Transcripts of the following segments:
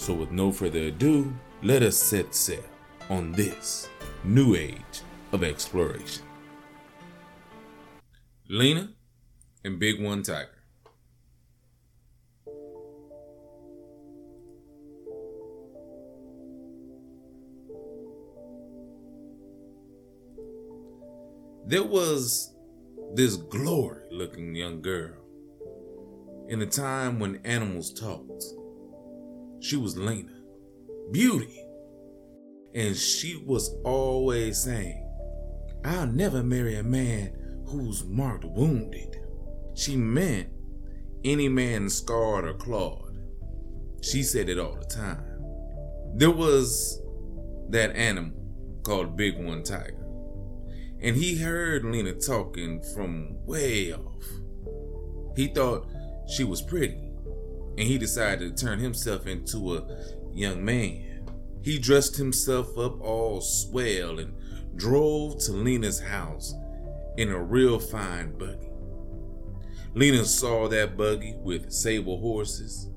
So, with no further ado, let us set sail on this new age of exploration. Lena and Big One Tiger. There was this glory looking young girl in a time when animals talked. She was Lena, beauty, and she was always saying, I'll never marry a man who's marked wounded. She meant any man scarred or clawed. She said it all the time. There was that animal called Big One Tiger and he heard Lena talking from way off. He thought she was pretty, and he decided to turn himself into a young man. He dressed himself up all swell and drove to Lena's house in a real fine buggy. Lena saw that buggy with sable horses.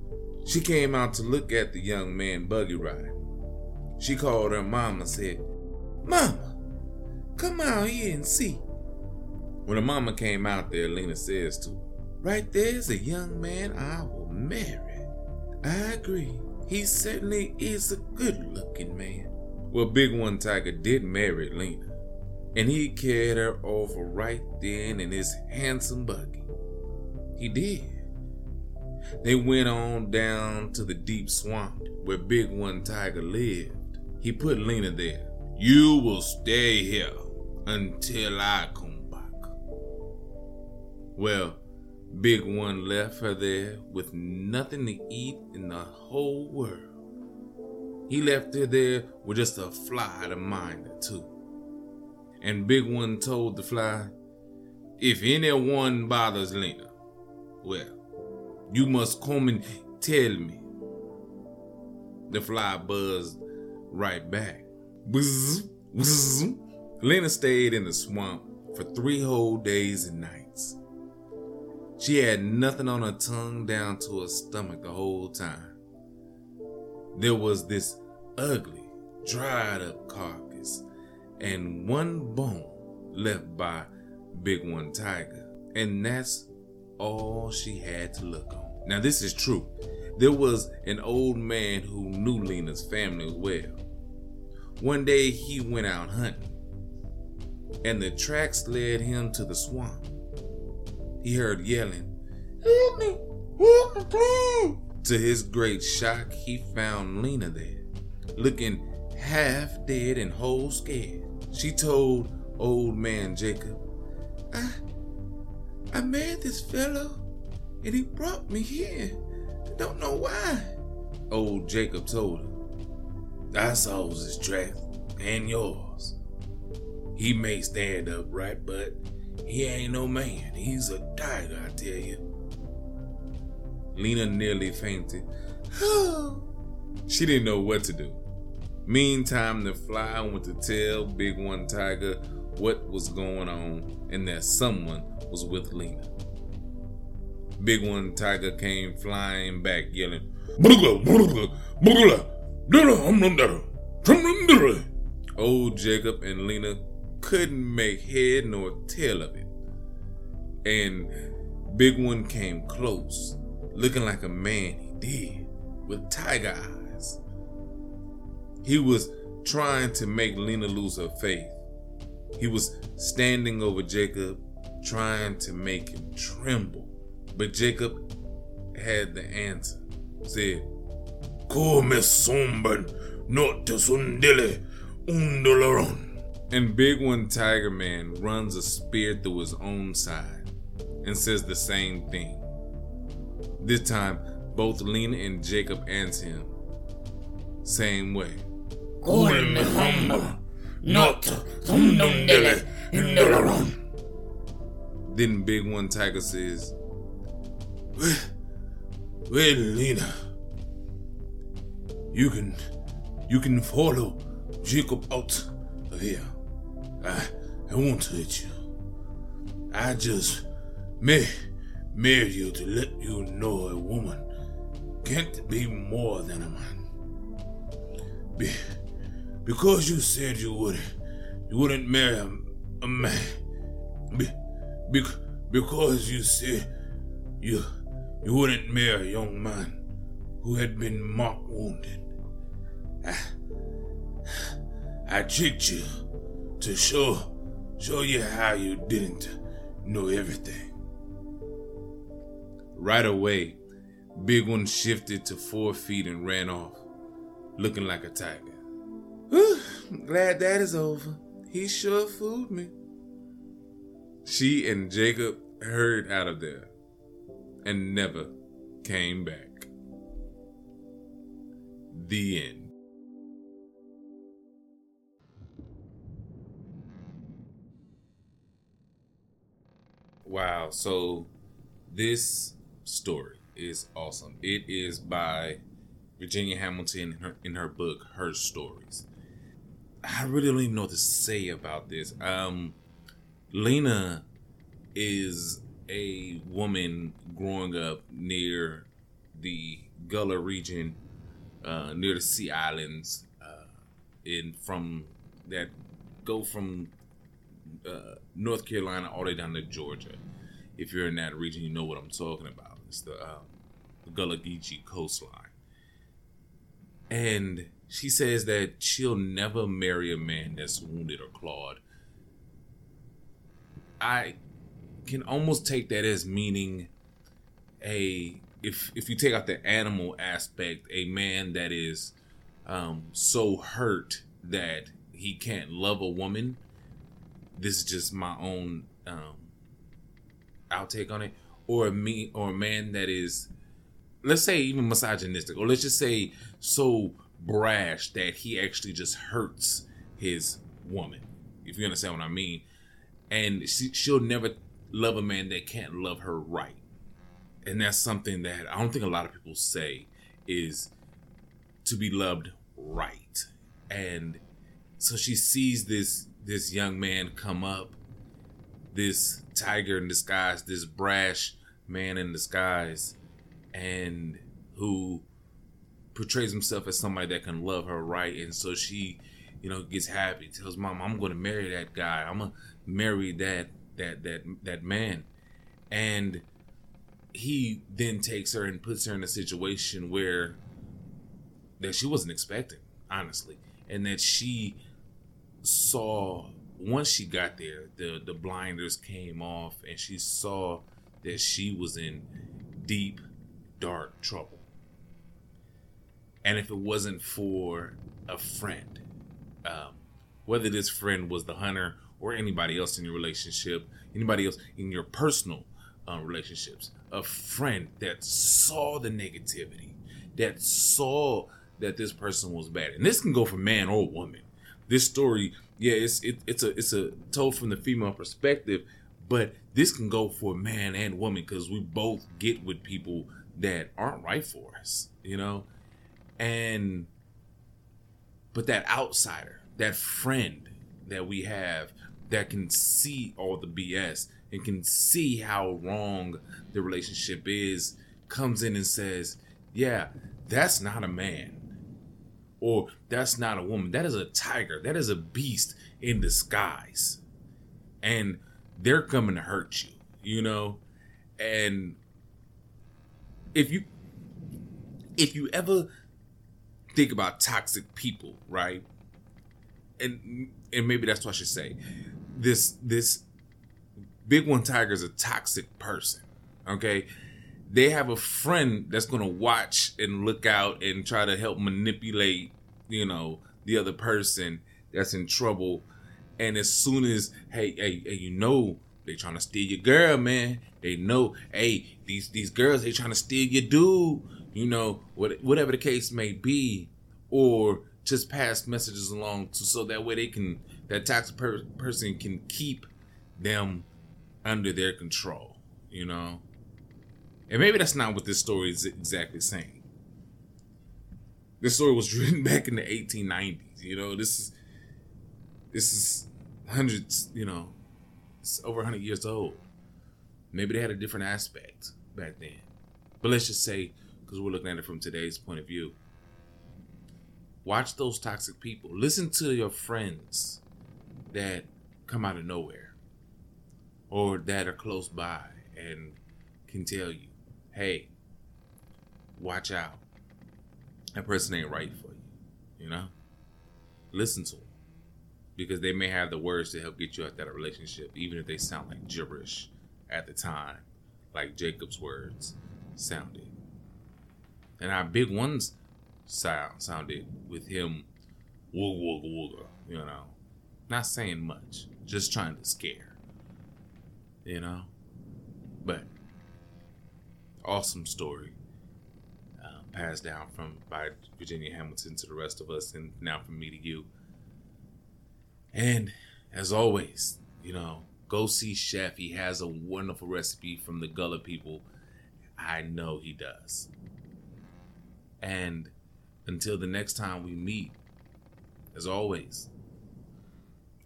She came out to look at the young man buggy ride. She called her mama and said, Mama, Come out here and see. When the mama came out there, Lena says to her, Right there's a young man I will marry. I agree. He certainly is a good looking man. Well, Big One Tiger did marry Lena, and he carried her over right then in his handsome buggy. He did. They went on down to the deep swamp where Big One Tiger lived. He put Lena there. You will stay here until I come back. Well, Big One left her there with nothing to eat in the whole world. He left her there with just a fly to mind her too. And Big One told the fly, if anyone bothers Lena, well, you must come and tell me. The fly buzzed right back. Bzz, bzz, Lena stayed in the swamp for three whole days and nights. She had nothing on her tongue down to her stomach the whole time. There was this ugly, dried up carcass and one bone left by Big One Tiger, and that's all she had to look on. Now, this is true. There was an old man who knew Lena's family well. One day he went out hunting and the tracks led him to the swamp. He heard yelling, Help me! Help me, please! To his great shock, he found Lena there, looking half dead and whole scared. She told old man Jacob, I, I married this fellow, and he brought me here. I don't know why. Old Jacob told her, I saw his tracks and yours. He may stand upright, but he ain't no man. He's a tiger, I tell you. Lena nearly fainted. she didn't know what to do. Meantime, the fly went to tell Big One Tiger what was going on and that someone was with Lena. Big One Tiger came flying back, yelling, Old Jacob and Lena couldn't make head nor tail of it. And Big One came close, looking like a man he did, with tiger eyes. He was trying to make Lena lose her faith. He was standing over Jacob, trying to make him tremble. But Jacob had the answer. Said, Come somban, not to sundele, undularon and Big One Tiger Man runs a spear through his own side and says the same thing. This time, both Lena and Jacob answer him. same way. Kolme homma, not hundondele indelaron. Then Big One Tiger says, Well, well, Lena, you can, you can follow Jacob out of here. I, I won't hurt you. I just may marry you to let you know a woman can't be more than a man. Be, because you said you would, you wouldn't marry a, a man. Be, be, because you said you you wouldn't marry a young man who had been mark wounded. I, I tricked you to show show you how you didn't know everything. Right away, Big One shifted to four feet and ran off, looking like a tiger. Whew, glad that is over. He sure fooled me. She and Jacob hurried out of there and never came back. The end. Wow, so this story is awesome. It is by Virginia Hamilton in her, in her book Her Stories. I really don't even know what to say about this. Um, Lena is a woman growing up near the Gullah region, uh, near the Sea Islands, uh, in from that go from uh, North Carolina all the way down to Georgia. If you're in that region, you know what I'm talking about. It's the, um, Gullah Geechee coastline. And she says that she'll never marry a man that's wounded or clawed. I can almost take that as meaning a if if you take out the animal aspect, a man that is um, so hurt that he can't love a woman. This is just my own um, outtake on it, or a me or a man that is, let's say even misogynistic, or let's just say so brash that he actually just hurts his woman. If you understand what I mean, and she, she'll never love a man that can't love her right, and that's something that I don't think a lot of people say is to be loved right, and so she sees this this young man come up, this tiger in disguise, this brash man in disguise, and who portrays himself as somebody that can love her right, and so she, you know, gets happy. Tells mom, "I'm to marry that guy. I'm gonna marry that that that that man," and he then takes her and puts her in a situation where that she wasn't expecting, honestly, and that she saw once she got there, the the blinders came off, and she saw that she was in deep, dark trouble. And if it wasn't for a friend, um, whether this friend was the hunter or anybody else in your relationship, anybody else in your personal uh, relationships, a friend that saw the negativity, that saw that this person was bad, and this can go for man or woman. This story, yeah, it's it, it's a it's a told from the female perspective, but this can go for man and woman because we both get with people that aren't right for us, you know? And but that outsider that friend that we have that can see all the bs and can see how wrong the relationship is comes in and says yeah that's not a man or that's not a woman that is a tiger that is a beast in disguise and they're coming to hurt you you know and if you if you ever think about toxic people, right? And and maybe that's what I should say. This this big one tiger is a toxic person. Okay. They have a friend that's gonna watch and look out and try to help manipulate, you know, the other person that's in trouble. And as soon as hey, hey, hey you know they trying to steal your girl, man. They know, hey, these these girls they trying to steal your dude you know, what, whatever the case may be, or just pass messages along to, so that way they can that toxic per- person can keep them under their control, you know. And maybe that's not what this story is exactly saying. This story was written back in the 1890s. You know, this is this is hundreds. You know, it's over 100 years old. Maybe they had a different aspect back then. But let's just say, because we're looking at it from today's point of view, watch those toxic people. Listen to your friends that come out of nowhere or that are close by and can tell you, hey, watch out. That person ain't right for you. You know? Listen to them. Because they may have the words to help get you out that relationship, even if they sound like gibberish at the time, like Jacob's words sounded. And our big ones sound sounded with him wooga wooga wooga, you know. Not saying much, just trying to scare. You know? But awesome story. Uh, passed down from by Virginia Hamilton to the rest of us and now from me to you. And as always, you know, go see Chef. He has a wonderful recipe from the Gullah people. I know he does. And until the next time we meet, as always,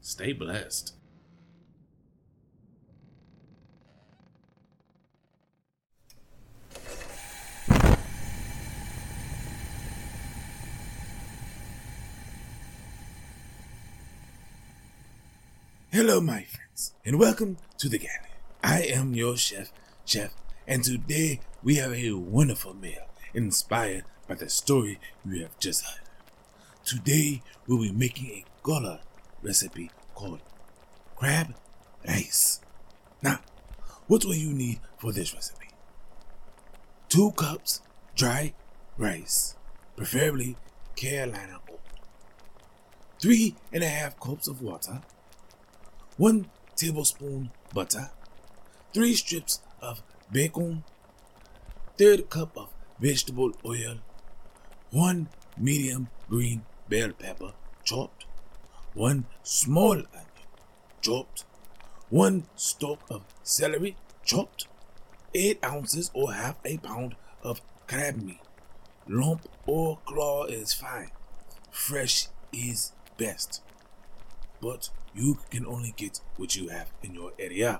stay blessed. Hello, my friends, and welcome to the galley. I am your chef, Chef, and today we have a wonderful meal inspired by the story you have just heard. Today we'll be making a Gullah recipe called crab rice. Now, what will you need for this recipe? Two cups dry rice, preferably Carolina oat. Three and a half cups of water. One tablespoon butter. Three strips of bacon. Third cup of vegetable oil. One medium green bell pepper chopped. One small onion chopped. One stalk of celery chopped. Eight ounces or half a pound of crab meat. Lump or claw is fine. Fresh is best. But you can only get what you have in your area.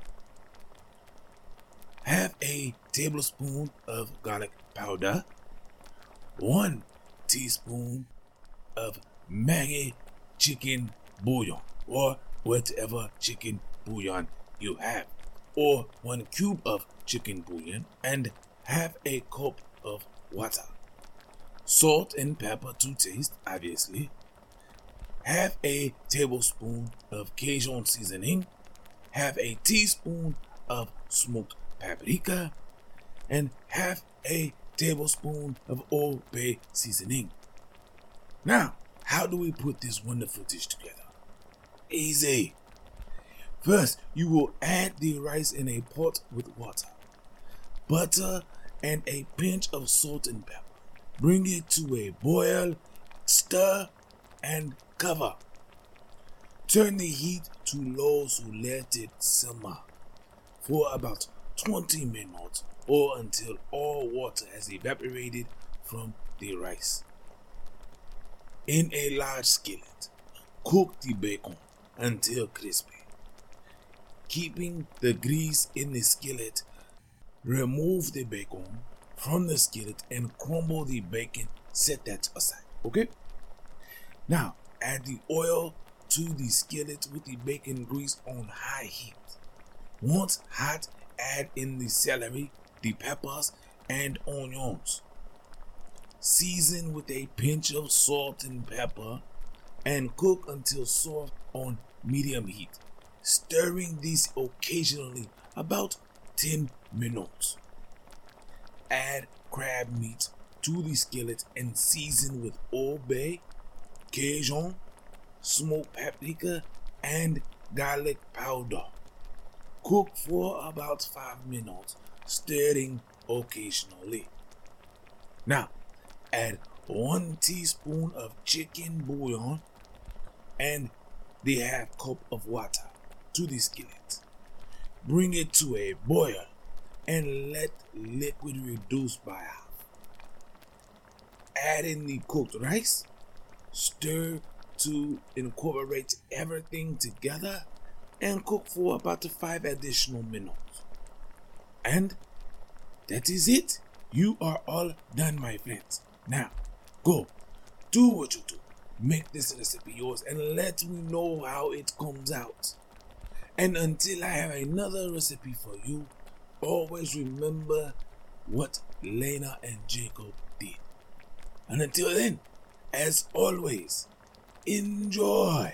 Half a tablespoon of garlic powder. One teaspoon of Maggi chicken bouillon or whatever chicken bouillon you have. Or one cube of chicken bouillon and half a cup of water. Salt and pepper to taste, obviously. Half a tablespoon of Cajun seasoning. Half a teaspoon of smoked paprika. And half a tablespoon of Old Bay seasoning. Now, how do we put this wonderful dish together? Easy. First, you will add the rice in a pot with water, butter, and a pinch of salt and pepper. Bring it to a boil, stir, and cover. Turn the heat to low so let it simmer for about 20 minutes or until all water has evaporated from the rice. In a large skillet, cook the bacon until crispy. Keeping the grease in the skillet, remove the bacon from the skillet and crumble the bacon. Set that aside, okay? Now, add the oil to the skillet with the bacon grease on high heat. Once hot, add in the celery, the peppers, and onions. Season with a pinch of salt and pepper and cook until soft on medium heat, stirring this occasionally about 10 minutes. Add crab meat to the skillet and season with Old Bay, Cajun, smoked paprika, and garlic powder. Cook for about 5 minutes, stirring occasionally. Now, add one teaspoon of chicken bouillon, and the half cup of water to the skillet. Bring it to a boil and let liquid reduce by half. Add in the cooked rice, stir to incorporate everything together, and cook for about five additional minutes. And that is it. You are all done, my friends. Now, go. Do what you do. Make this recipe yours and let me know how it comes out. And until I have another recipe for you, always remember what Lena and Jacob did. And until then, as always, enjoy.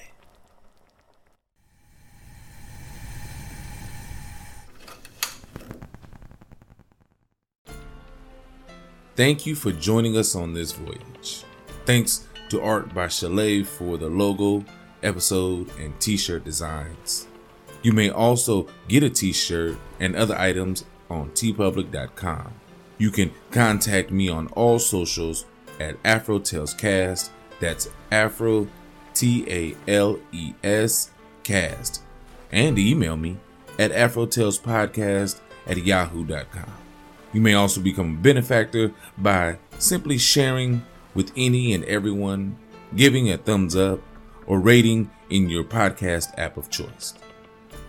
Thank you for joining us on this voyage. Thanks to Art by Chalet for the logo, episode, and t shirt designs. You may also get a t shirt and other items on teepublic.com. You can contact me on all socials at Afro Tales Cast. That's Afro T A L E S Cast. And email me at AfroTalesPodcast at yahoo.com. You may also become a benefactor by simply sharing with any and everyone, giving a thumbs up, or rating in your podcast app of choice.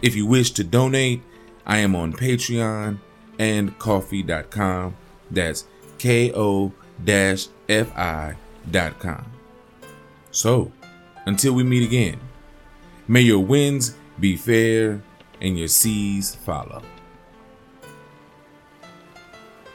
If you wish to donate, I am on Patreon and ko-fi.com. That's ko fi.com. So, until we meet again, may your winds be fair and your seas follow.